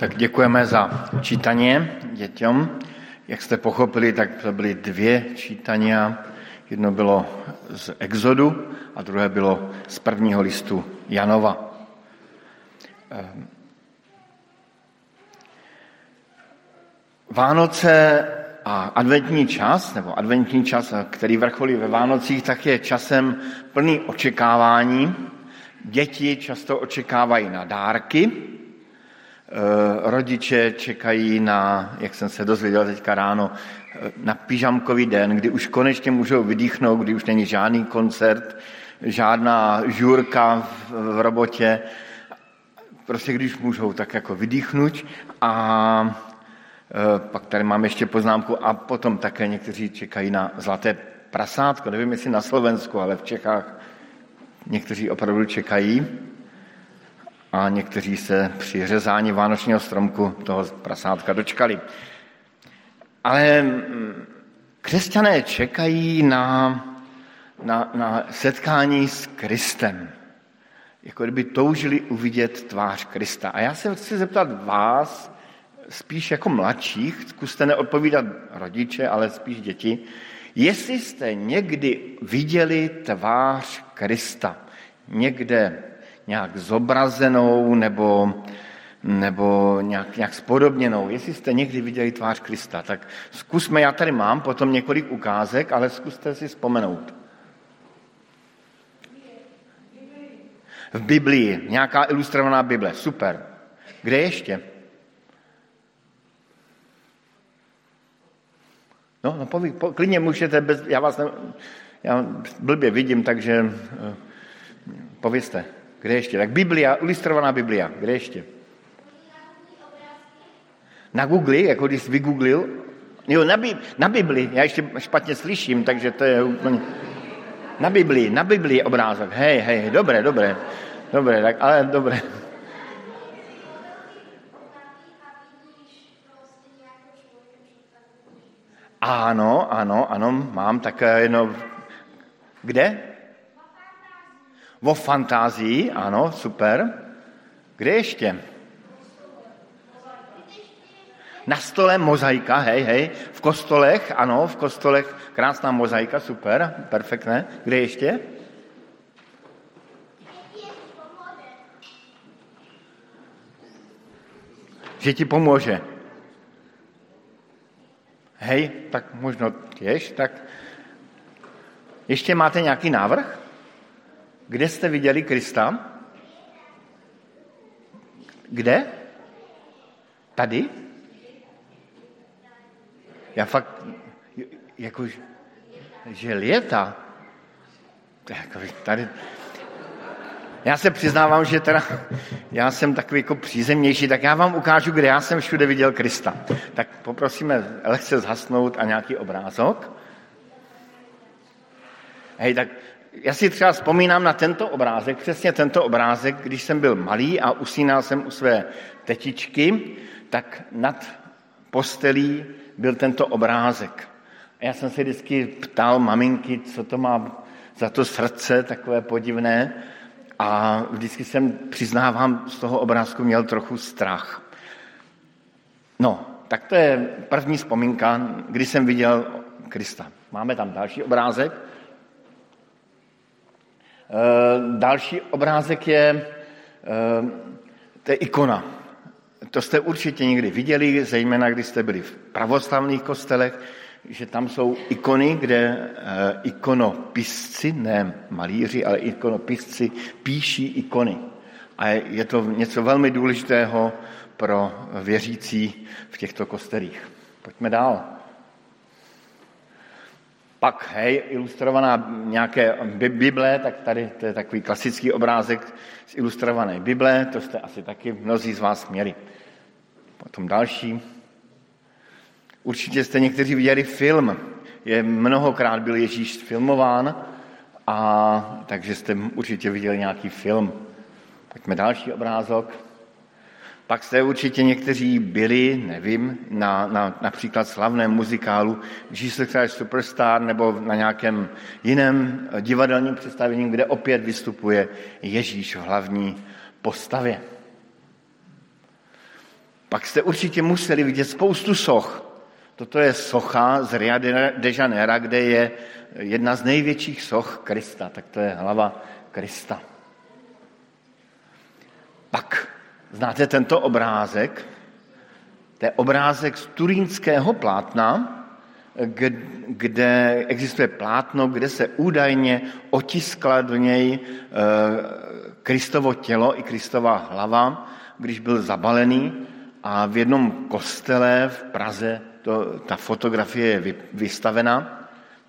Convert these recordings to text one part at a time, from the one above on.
Tak děkujeme za čítaně dětem. Jak jste pochopili, tak to byly dvě čítania. Jedno bylo z Exodu a druhé bylo z prvního listu Janova. Ehm. Vánoce a adventní čas, nebo adventní čas, který vrcholí ve Vánocích, tak je časem plný očekávání. Děti často očekávají na dárky, rodiče čekají na, jak jsem se dozvěděl teďka ráno, eh, na pyžamkový den, kdy už konečně můžou vydýchnout, kdy už není žádný koncert, žádná žurka v robotě, prostě když můžou tak jako vydýchnout a eh, pak tady mám ještě poznámku. A potom také někteří čekají na zlaté prasátko, nevím jestli na Slovensku, ale v Čechách někteří opravdu čekají a někteří se při řezání vánočního stromku toho prasátka dočkali. Ale mm, křesťané čekají na, na, na setkání s Kristem. Jako kdyby toužili uvidět tvář Krista. A já se chci zeptat vás, spíš jako mladších, zkuste neodpovídat rodiče, ale spíš děti, jestli jste někdy viděli tvář Krista někde nějak zobrazenou nebo, nebo nějak, nějak spodobněnou. Jestli jste někdy viděli tvář Krista, tak zkusme, já tady mám potom několik ukázek, ale zkuste si vzpomenout. V Biblii, nějaká ilustrovaná Bible, super. Kde ještě? No, no poví, po, klidně můžete, bez, já vás ne, já blbě vidím, takže uh, povězte. Kde ještě? Tak Biblia, ilustrovaná Biblia. Kde ještě? Na Google, jako když jsi vygooglil. Jo, na, Bi- na Bibli. Já ještě špatně slyším, takže to je úplně... Na Bibli, na Bibli obrázek. Hej, hej, dobré, dobré. Dobré, tak ale dobré. Ano, ano, ano, mám také jenom... Kde? Vo fantázii, ano, super. Kde ještě? Na stole mozaika, hej, hej. V kostolech, ano, v kostolech krásná mozaika, super, perfektné. Kde ještě? Že ti pomůže. Hej, tak možno těž, tak ještě máte nějaký návrh? Kde jste viděli Krista? Kde? Tady? Já fakt, jako, že léta. Jako tady, já se přiznávám, že teda já jsem takový jako přízemnější, tak já vám ukážu, kde já jsem všude viděl Krista. Tak poprosíme lehce zhasnout a nějaký obrázok. Hej, tak já si třeba vzpomínám na tento obrázek, přesně tento obrázek, když jsem byl malý a usínal jsem u své tetičky, tak nad postelí byl tento obrázek. A já jsem se vždycky ptal maminky, co to má za to srdce takové podivné. A vždycky jsem, přiznávám, z toho obrázku měl trochu strach. No, tak to je první vzpomínka, kdy jsem viděl Krista. Máme tam další obrázek. Eh, další obrázek je, eh, to je ikona. To jste určitě někdy viděli, zejména když jste byli v pravoslavných kostelech, že tam jsou ikony, kde eh, ikonopisci, ne malíři, ale ikonopisci píší ikony. A je to něco velmi důležitého pro věřící v těchto kostelích. Pojďme dál. Pak, hej, ilustrovaná nějaké Bible, tak tady to je takový klasický obrázek z ilustrované Bible, to jste asi taky mnozí z vás měli. Potom další. Určitě jste někteří viděli film. Je mnohokrát byl Ježíš filmován, a takže jste určitě viděli nějaký film. Pojďme další obrázok. Pak jste určitě někteří byli, nevím, na, na například slavném muzikálu Jesus Christ Superstar nebo na nějakém jiném divadelním představení, kde opět vystupuje Ježíš v hlavní postavě. Pak jste určitě museli vidět spoustu soch. Toto je socha z Ria de Janeiro, kde je jedna z největších soch Krista. Tak to je hlava Krista. Pak znáte tento obrázek? To je obrázek z turínského plátna, kde existuje plátno, kde se údajně otiskla do něj eh, Kristovo tělo i Kristova hlava, když byl zabalený a v jednom kostele v Praze to, ta fotografie je vystavena.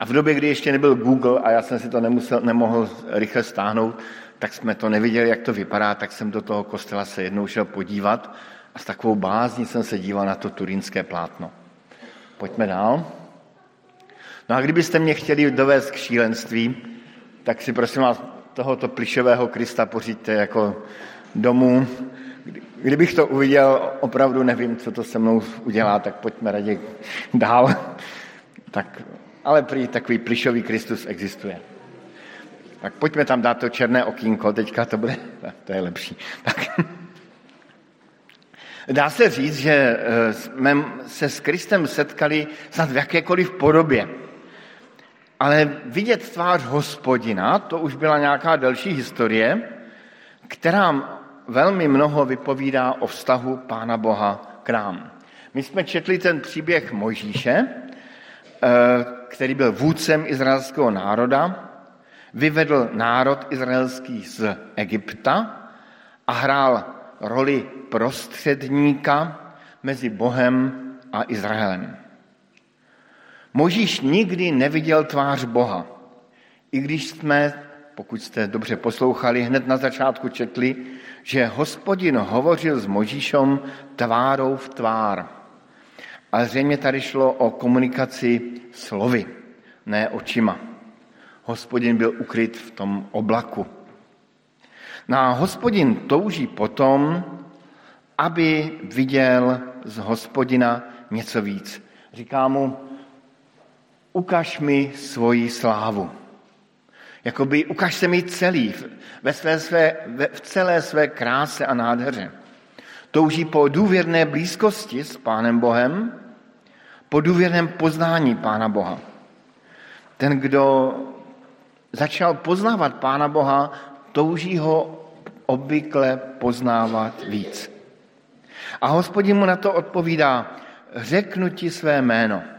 A v době, kdy ještě nebyl Google a já jsem si to nemusel, nemohl rychle stáhnout, tak jsme to neviděli, jak to vypadá, tak jsem do toho kostela se jednou šel podívat a s takovou bázní jsem se díval na to turínské plátno. Pojďme dál. No a kdybyste mě chtěli dovést k šílenství, tak si prosím vás tohoto plišového Krista pořiďte jako domů. Kdybych to uviděl, opravdu nevím, co to se mnou udělá, tak pojďme raději dál. Tak, ale prý takový plišový Kristus existuje. Tak pojďme tam dát to černé okýnko, teďka to bude, to je lepší. Tak. Dá se říct, že eh, jsme se s Kristem setkali snad v jakékoliv podobě. Ale vidět tvář hospodina, to už byla nějaká delší historie, která velmi mnoho vypovídá o vztahu Pána Boha k nám. My jsme četli ten příběh Mojžíše, eh, který byl vůdcem izraelského národa, vyvedl národ izraelský z Egypta a hrál roli prostředníka mezi Bohem a Izraelem. Možíš nikdy neviděl tvář Boha. I když jsme, pokud jste dobře poslouchali, hned na začátku četli, že hospodin hovořil s Možíšem tvárou v tvár. Ale zřejmě tady šlo o komunikaci slovy, ne očima. Hospodin byl ukryt v tom oblaku. No a hospodin touží potom, aby viděl z hospodina něco víc. Říká mu, ukaž mi svoji slávu. Jakoby ukaž se mi celý, ve své, své, ve, v celé své kráse a nádheře. Touží po důvěrné blízkosti s Pánem Bohem, po důvěrném poznání Pána Boha. Ten, kdo začal poznávat Pána Boha, touží ho obvykle poznávat víc. A hospodin mu na to odpovídá, řeknu ti své jméno –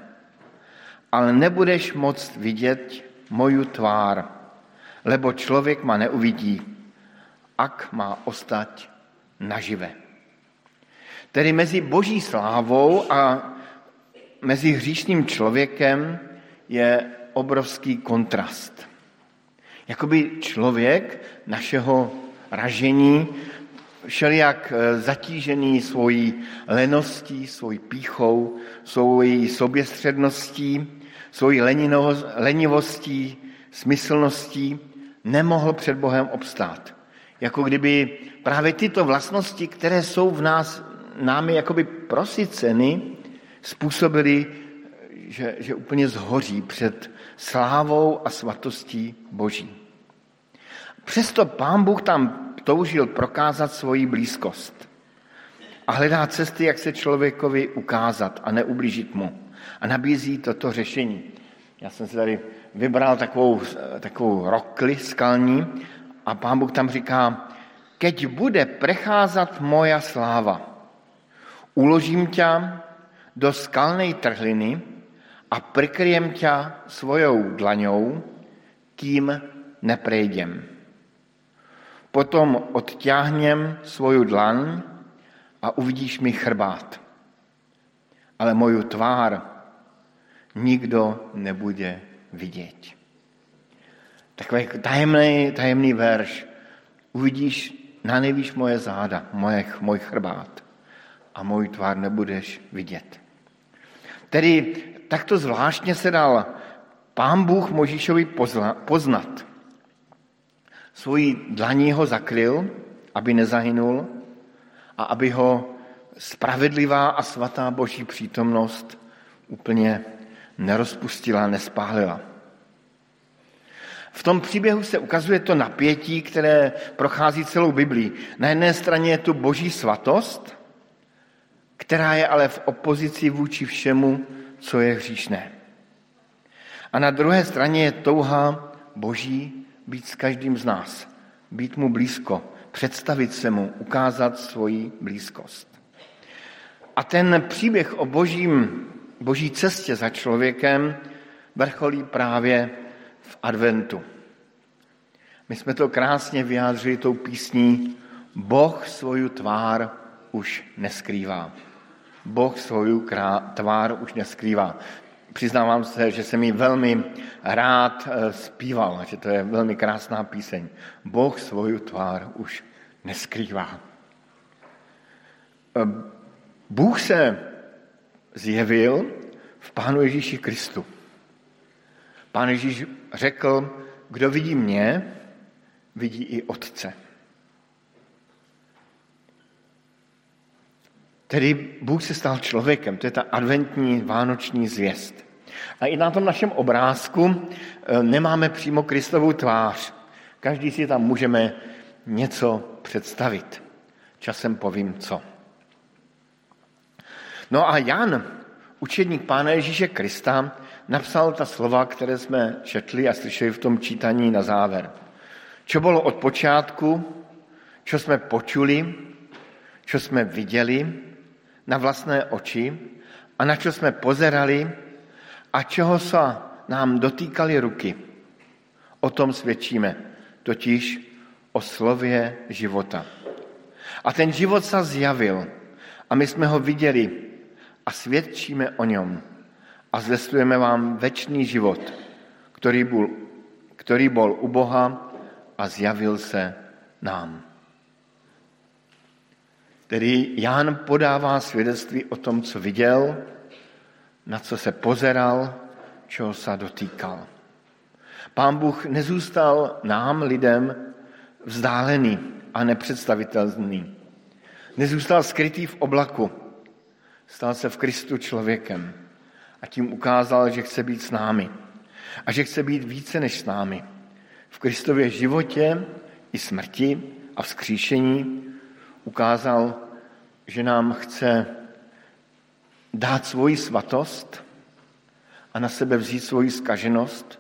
ale nebudeš moct vidět moju tvár, lebo člověk ma neuvidí, ak má ostať nažive. Tedy mezi boží slávou a mezi hříšným člověkem je obrovský kontrast. Jakoby člověk našeho ražení šel jak zatížený svojí leností, svojí píchou, svojí soběstředností, svojí lenivostí, smyslností nemohl před Bohem obstát. Jako kdyby právě tyto vlastnosti, které jsou v nás námi jakoby prosyceny, způsobily, že, že úplně zhoří před slávou a svatostí Boží. Přesto pán Bůh tam toužil prokázat svoji blízkost a hledá cesty, jak se člověkovi ukázat a neublížit mu a nabízí toto řešení. Já jsem si tady vybral takovou, takovou rokli skalní a pán Bůh tam říká, keď bude precházat moja sláva, uložím tě do skalnej trhliny a prikryjem tě svojou dlaňou, kým neprejdem. Potom odťahnem svoju dlaň a uvidíš mi chrbát. Ale moju tvár nikdo nebude vidět. Takový tajemný, tajemný verš. Uvidíš na nejvíš moje záda, moje, můj chrbát a můj tvár nebudeš vidět. Tedy takto zvláštně se dal pán Bůh Možíšovi poznat. Svojí dlaní ho zakryl, aby nezahynul a aby ho spravedlivá a svatá boží přítomnost úplně nerozpustila, nespálila. V tom příběhu se ukazuje to napětí, které prochází celou Biblii. Na jedné straně je tu boží svatost která je ale v opozici vůči všemu, co je hříšné. A na druhé straně je touha Boží být s každým z nás, být mu blízko, představit se mu, ukázat svoji blízkost. A ten příběh o božím, boží cestě za člověkem vrcholí právě v adventu. My jsme to krásně vyjádřili tou písní Boh svoju tvár už neskrývá. Boh svoju tvár už neskrývá. Přiznávám se, že jsem ji velmi rád eh, zpíval, že to je velmi krásná píseň. Boh svoju tvár už neskrývá. Eh, Bůh se zjevil v Pánu Ježíši Kristu. Pán Ježíš řekl, kdo vidí mě, vidí i Otce. Tedy Bůh se stal člověkem, to je ta adventní vánoční zvěst. A i na tom našem obrázku eh, nemáme přímo Kristovou tvář. Každý si tam můžeme něco představit. Časem povím co. No a Jan, učedník Pána Ježíše Krista, napsal ta slova, které jsme četli a slyšeli v tom čítaní na záver. Čo bylo od počátku, čo jsme počuli, čo jsme viděli na vlastné oči a na čo jsme pozerali a čeho se nám dotýkali ruky. O tom svědčíme, totiž o slově života. A ten život se zjavil a my jsme ho viděli a svědčíme o něm a zvestujeme vám večný život, který byl, který byl u Boha a zjavil se nám. Tedy Ján podává svědectví o tom, co viděl, na co se pozeral, čeho se dotýkal. Pán Bůh nezůstal nám, lidem, vzdálený a nepředstavitelný. Nezůstal skrytý v oblaku. Stal se v Kristu člověkem a tím ukázal, že chce být s námi. A že chce být více než s námi. V Kristově životě i smrti a vzkříšení ukázal, že nám chce dát svoji svatost a na sebe vzít svoji skaženost,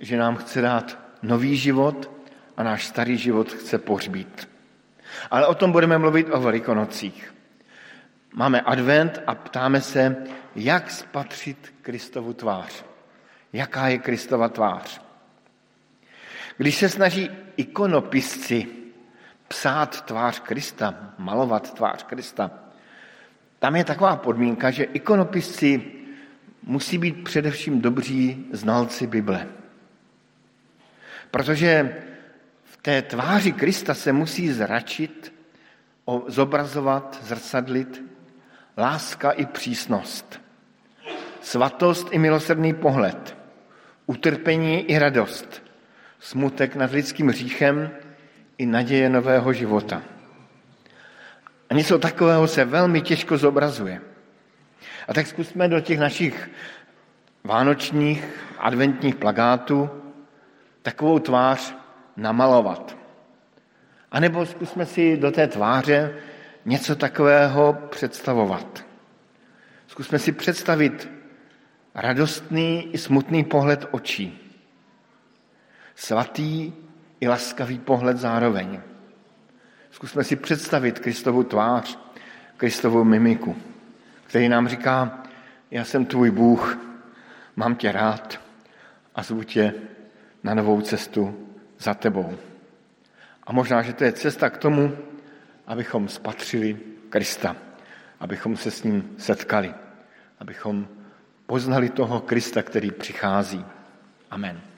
že nám chce dát nový život a náš starý život chce pohřbít. Ale o tom budeme mluvit o Velikonocích. Máme advent a ptáme se, jak spatřit Kristovu tvář. Jaká je Kristova tvář? Když se snaží ikonopisci psát tvář Krista, malovat tvář Krista, tam je taková podmínka, že ikonopisci musí být především dobří znalci Bible. Protože v té tváři Krista se musí zračit, zobrazovat, zrcadlit láska i přísnost, svatost i milosrdný pohled, utrpení i radost, smutek nad lidským hříchem i naděje nového života. A něco takového se velmi těžko zobrazuje. A tak zkusme do těch našich vánočních adventních plagátů takovou tvář namalovat. A nebo zkusme si do té tváře něco takového představovat. Zkusme si představit radostný i smutný pohled očí. Svatý i laskavý pohled zároveň. Zkusme si představit Kristovu tvář, Kristovu mimiku, který nám říká, já jsem tvůj Bůh, mám tě rád a zvu tě na novou cestu za tebou. A možná, že to je cesta k tomu, abychom spatřili Krista, abychom se s ním setkali, abychom poznali toho Krista, který přichází. Amen.